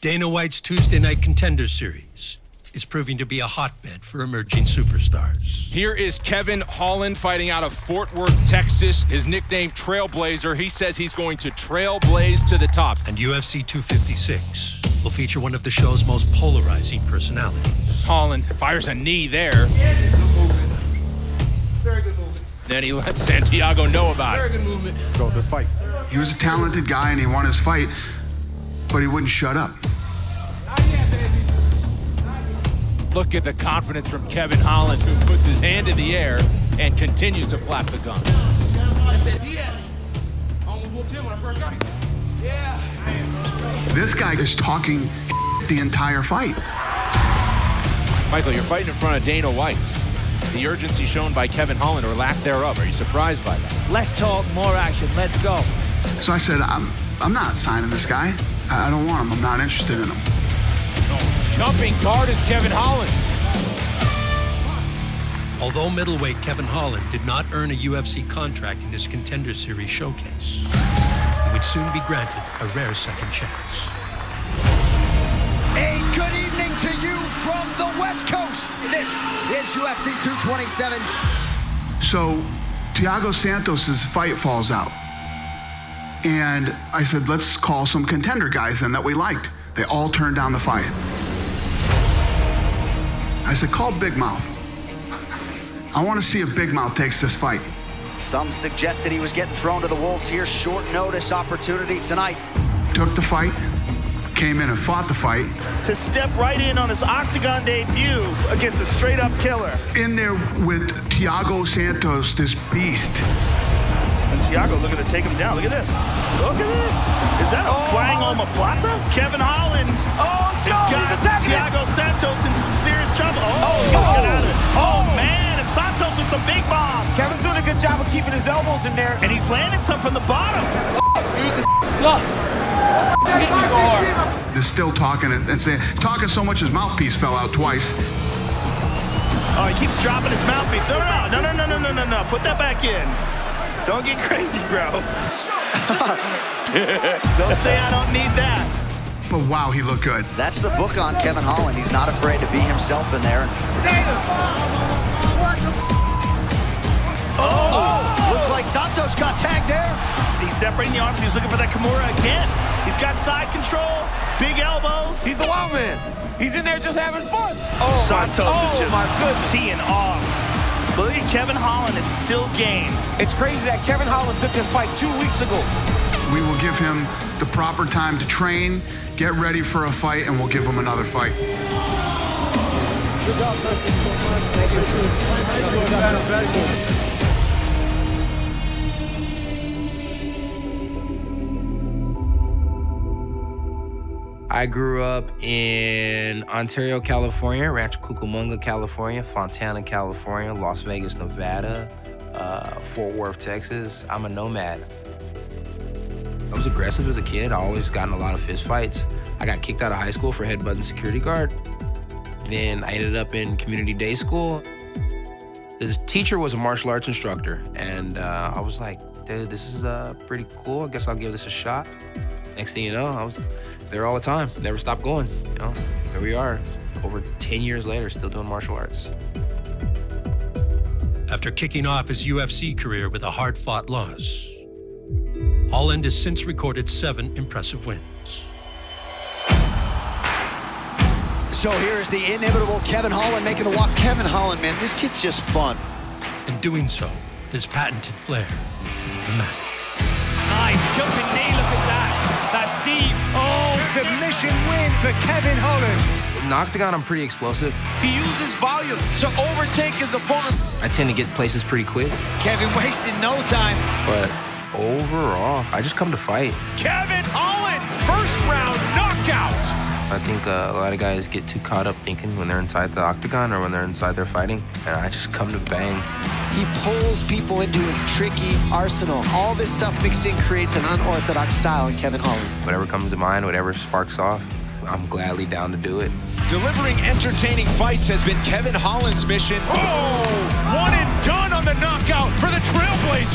Dana White's Tuesday Night Contender Series is proving to be a hotbed for emerging superstars. Here is Kevin Holland fighting out of Fort Worth, Texas. His nickname Trailblazer. He says he's going to trailblaze to the top. And UFC 256 will feature one of the show's most polarizing personalities. Holland fires a knee there. Very good movement. Then he lets Santiago know about Very it. good movement. Let's go with this fight. He was a talented guy and he won his fight, but he wouldn't shut up. Not yet, baby. Look at the confidence from Kevin Holland, who puts his hand in the air and continues to flap the gun. I said yes. I almost whooped him when I first got here. Yeah. This guy is talking the entire fight. Michael, you're fighting in front of Dana White. The urgency shown by Kevin Holland, or lack thereof, are you surprised by that? Less talk, more action. Let's go. So I said, I'm, I'm not signing this guy. I I don't want him. I'm not interested in him. Jumping guard is Kevin Holland. Although middleweight Kevin Holland did not earn a UFC contract in his Contender Series showcase, he would soon be granted a rare second chance. A good evening to you from the West Coast. This is UFC 227. So Thiago Santos' fight falls out. And I said, let's call some contender guys then that we liked. They all turned down the fight. I said, call Big Mouth. I want to see if Big Mouth takes this fight. Some suggested he was getting thrown to the wolves here. Short notice opportunity tonight. Took the fight, came in and fought the fight. To step right in on his octagon debut against a straight up killer. In there with Thiago Santos, this beast. And Thiago looking to take him down. Look at this. Look at this. Is that a oh. flying omoplata? Kevin Holland Oh, has got he's attacking it. Thiago Santos in some serious trouble. Oh, oh. he's gonna get out of it. Oh. oh, man. And Santos with some big bombs. Kevin's doing a good job of keeping his elbows in there. And he's landing some from the bottom. Dude, this sucks. Hit me so hard. Is still talking and, and saying, talking so much his mouthpiece fell out twice. Oh, he keeps dropping his mouthpiece. No, no, no, no, no, no, no, no, no. Put that back in. Don't get crazy, bro. don't say I don't need that. But wow, he looked good. That's the book on Kevin Holland. He's not afraid to be himself in there. Oh, oh looked like Santos got tagged there. He's separating the arms. He's looking for that Kimura again. He's got side control, big elbows. He's a wild man. He's in there just having fun. Oh, Santos my, oh, is just my goodness. teeing off. Believe Kevin Holland is still game. It's crazy that Kevin Holland took this fight two weeks ago. We will give him the proper time to train, get ready for a fight, and we'll give him another fight. I grew up in Ontario, California, Rancho Cucamonga, California, Fontana, California, Las Vegas, Nevada, uh, Fort Worth, Texas. I'm a nomad. I was aggressive as a kid. I always got in a lot of fist fights. I got kicked out of high school for headbutting security guard. Then I ended up in community day school. The teacher was a martial arts instructor, and uh, I was like, dude, this is uh, pretty cool. I guess I'll give this a shot. Next thing you know, I was there all the time. Never stopped going. You know, here we are, over 10 years later, still doing martial arts. After kicking off his UFC career with a hard fought loss, Holland has since recorded seven impressive wins. So here's the inimitable Kevin Holland making the walk. Kevin Holland, man, this kid's just fun. And doing so with his patented flair for the dramatic. Nice jumping Submission win for Kevin Holland. In the octagon, I'm pretty explosive. He uses volume to overtake his opponent. I tend to get places pretty quick, Kevin wasted no time. but overall, I just come to fight. Kevin Holland, first round knockout. I think uh, a lot of guys get too caught up thinking when they're inside the octagon or when they're inside their fighting, and I just come to bang. He pulls people into his tricky arsenal. All this stuff mixed in creates an unorthodox style in Kevin Holland. Whatever comes to mind, whatever sparks off, I'm gladly down to do it. Delivering entertaining fights has been Kevin Holland's mission. Oh, one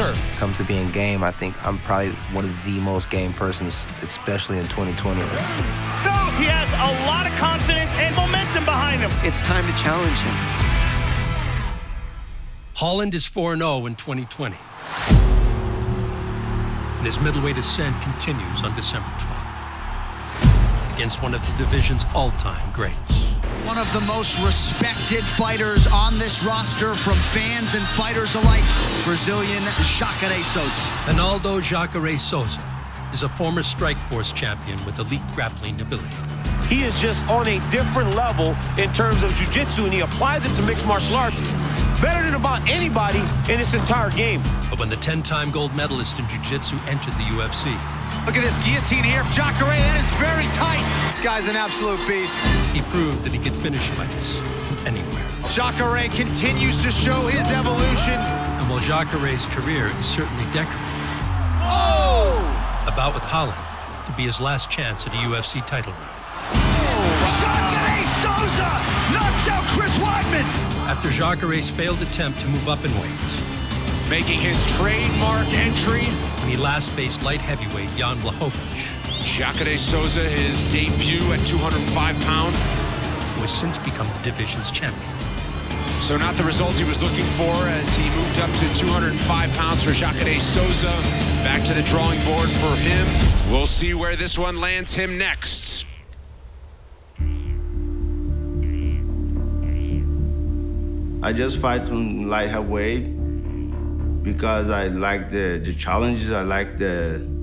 Trailblazer. Comes to being game, I think I'm probably one of the most game persons, especially in 2020. Still, he has a lot of confidence and momentum behind him. It's time to challenge him. Holland is 4 0 in 2020. And his middleweight ascent continues on December 12th against one of the division's all time greats. One of the most respected fighters on this roster from fans and fighters alike, Brazilian Jacare Souza. Ronaldo Jacare Souza is a former Strikeforce champion with elite grappling ability. He is just on a different level in terms of jiu-jitsu, and he applies it to mixed martial arts better than about anybody in this entire game. But when the 10-time gold medalist in jiu-jitsu entered the UFC, Look at this guillotine here. Jacare, that is very tight. This guy's an absolute beast. he proved that he could finish fights from anywhere. Jacare continues to show his evolution. And while Jacare's career is certainly decorated, Oh! a bout with Holland could be his last chance at a UFC title run. Jacare Souza knocks out Chris Weidman. After Jacare's failed attempt to move up in weight, Making his trademark entry, when he last faced light heavyweight Jan Blachowicz, Jacare Souza, his debut at 205 pounds. who has since become the division's champion. So not the results he was looking for as he moved up to 205 pounds for Jacare Souza. Back to the drawing board for him. We'll see where this one lands him next. I just fight on light heavyweight because I like the, the challenges. I like the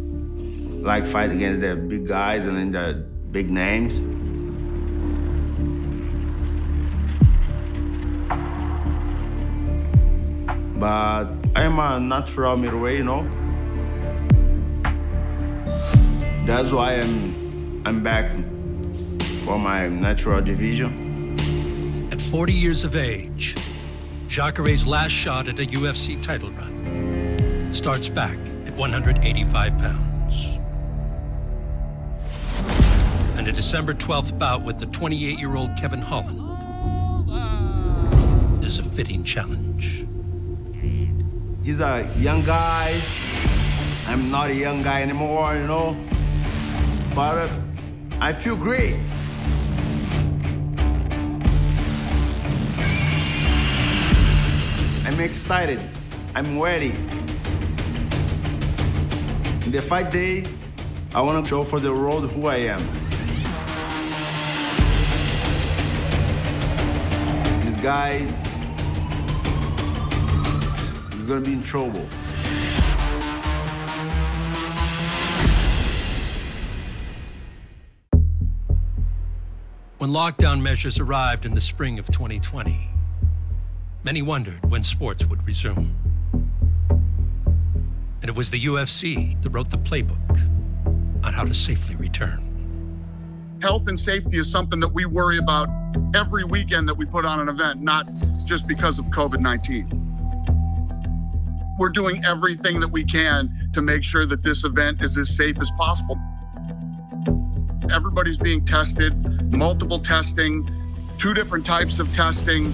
like fight against the big guys and then the big names. But I'm a natural middleweight, you know. That's why I'm I'm back for my natural division. At 40 years of age, Jacare's last shot at a UFC title run starts back at 185 pounds. A December 12th bout with the 28-year-old Kevin Holland is a fitting challenge. He's a young guy. I'm not a young guy anymore, you know. But uh, I feel great. I'm excited. I'm ready. In the fight day, I want to show for the world who I am. Guy is gonna be in trouble. When lockdown measures arrived in the spring of 2020, many wondered when sports would resume. And it was the UFC that wrote the playbook on how to safely return. Health and safety is something that we worry about every weekend that we put on an event, not just because of COVID 19. We're doing everything that we can to make sure that this event is as safe as possible. Everybody's being tested, multiple testing, two different types of testing.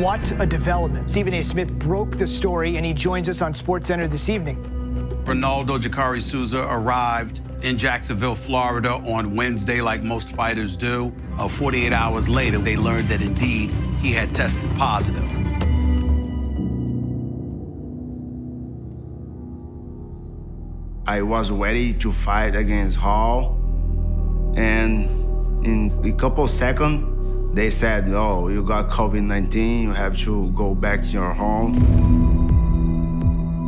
What a development. Stephen A. Smith broke the story, and he joins us on SportsCenter this evening. Ronaldo Jacare Souza arrived in Jacksonville, Florida on Wednesday, like most fighters do. Uh, 48 hours later, they learned that indeed he had tested positive. I was ready to fight against Hall, and in a couple seconds, they said, "Oh, you got COVID-19. You have to go back to your home."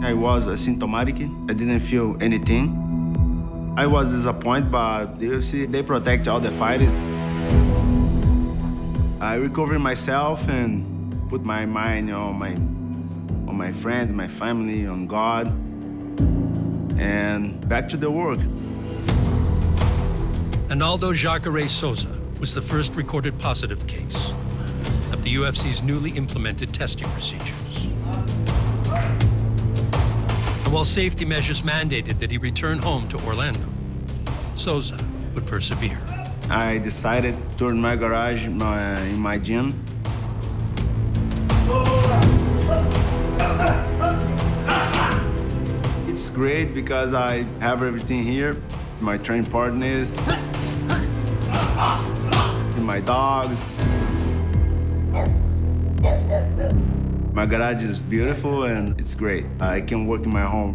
I was asymptomatic. I didn't feel anything. I was disappointed, but the UFC they protect all the fighters. I recovered myself and put my mind on my on my friends, my family, on God, and back to the work. Ronaldo Jacare Souza was the first recorded positive case of the UFC's newly implemented testing procedures and while safety measures mandated that he return home to Orlando, Souza would persevere. I decided to turn my garage in my, in my gym. It's great because I have everything here. My training partners, my dogs. My garage is beautiful and it's great. I can work in my home.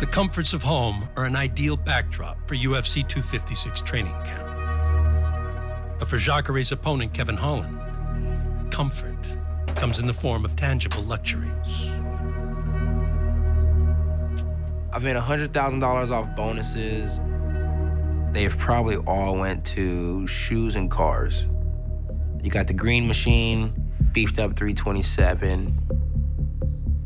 The comforts of home are an ideal backdrop for UFC 256 training camp. But for Jacare's opponent, Kevin Holland, comfort comes in the form of tangible luxuries. I've made $100,000 off bonuses. They've probably all went to shoes and cars. You got the green machine, beefed up 327.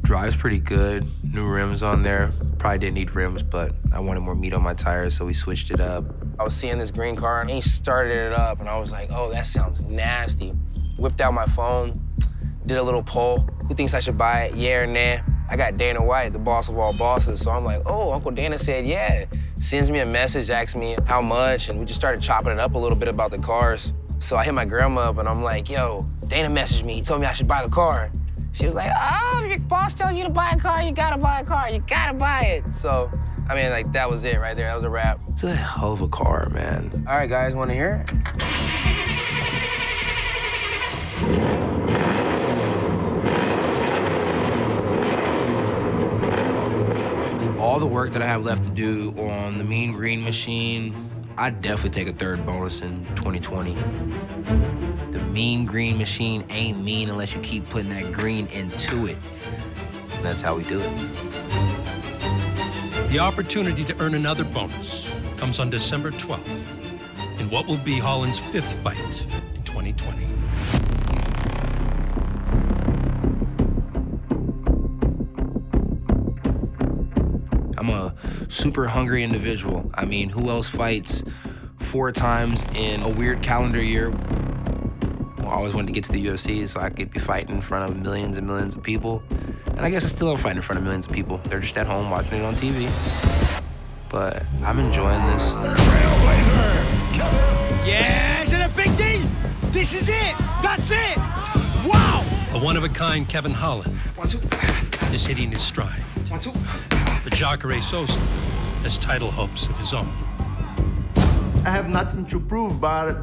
Drives pretty good. New rims on there. Probably didn't need rims, but I wanted more meat on my tires, so we switched it up. I was seeing this green car, and he started it up, and I was like, oh, that sounds nasty. Whipped out my phone, did a little poll. Who thinks I should buy it? Yeah or nah? I got Dana White, the boss of all bosses, so I'm like, oh, Uncle Dana said yeah. Sends me a message, asks me how much, and we just started chopping it up a little bit about the cars. So I hit my grandma up, and I'm like, yo, Dana messaged me. He told me I should buy the car. She was like, oh, if your boss tells you to buy a car, you gotta buy a car. You gotta buy it. So, I mean, like, that was it right there. That was a wrap. It's a hell of a car, man. All right, guys, wanna hear it? All the work that I have left to do on the Mean Green Machine, I'd definitely take a third bonus in 2020. The Mean Green Machine ain't mean unless you keep putting that green into it. And that's how we do it. The opportunity to earn another bonus comes on December 12th in what will be Holland's fifth fight in 2020. Super hungry individual. I mean, who else fights four times in a weird calendar year? Well, I always wanted to get to the UFC so I could be fighting in front of millions and millions of people. And I guess I still am fighting in front of millions of people. They're just at home watching it on TV. But I'm enjoying this. Yeah, is it a big deal? This is it. That's it. Wow. A one-of-a-kind Kevin Holland One, two. is hitting his stride. One, two. But Jacare Souza has title hopes of his own. I have nothing to prove, but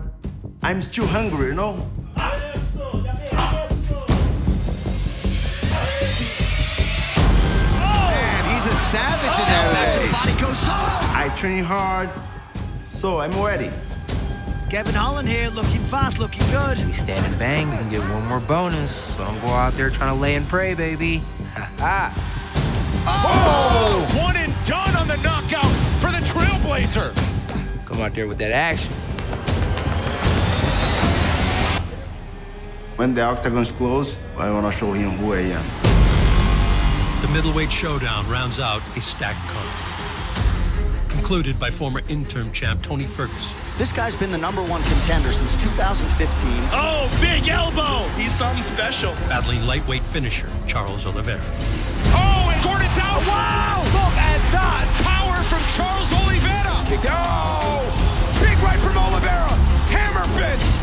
I'm still hungry, you know? Man, he's a savage in oh, there. Back to the body goes Soto. I train hard, so I'm ready. Kevin Holland here, looking fast, looking good. We stand and bang, we can get one more bonus. So don't go out there trying to lay and pray, baby. Ha ha. Oh! One and done on the knockout for the Trailblazer. Come out there with that action. When the octagon's closed, I want to show him who I am. The middleweight showdown rounds out a stacked card. Concluded by former interim champ Tony Ferguson. This guy's been the number one contender since 2015. Oh, big elbow. He's something special. Battling lightweight finisher Charles Oliveira. Wow! Look at that. Power from Charles Oliveira. Oh! Big right from Oliveira. Hammer fist.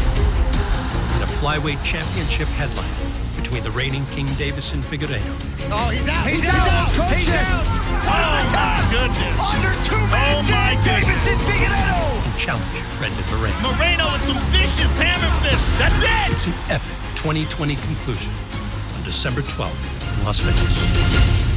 And a flyweight championship headline between the reigning King Deiveson Figueiredo Oh, he's out. He's, out. He's out. Oh, my goodness. Under two minutes. Oh, my in, goodness. Deiveson Figueiredo. and challenger Brandon Moreno. Moreno with some vicious hammer fist. That's it. It's an epic 2020 conclusion on December 12th in Las Vegas.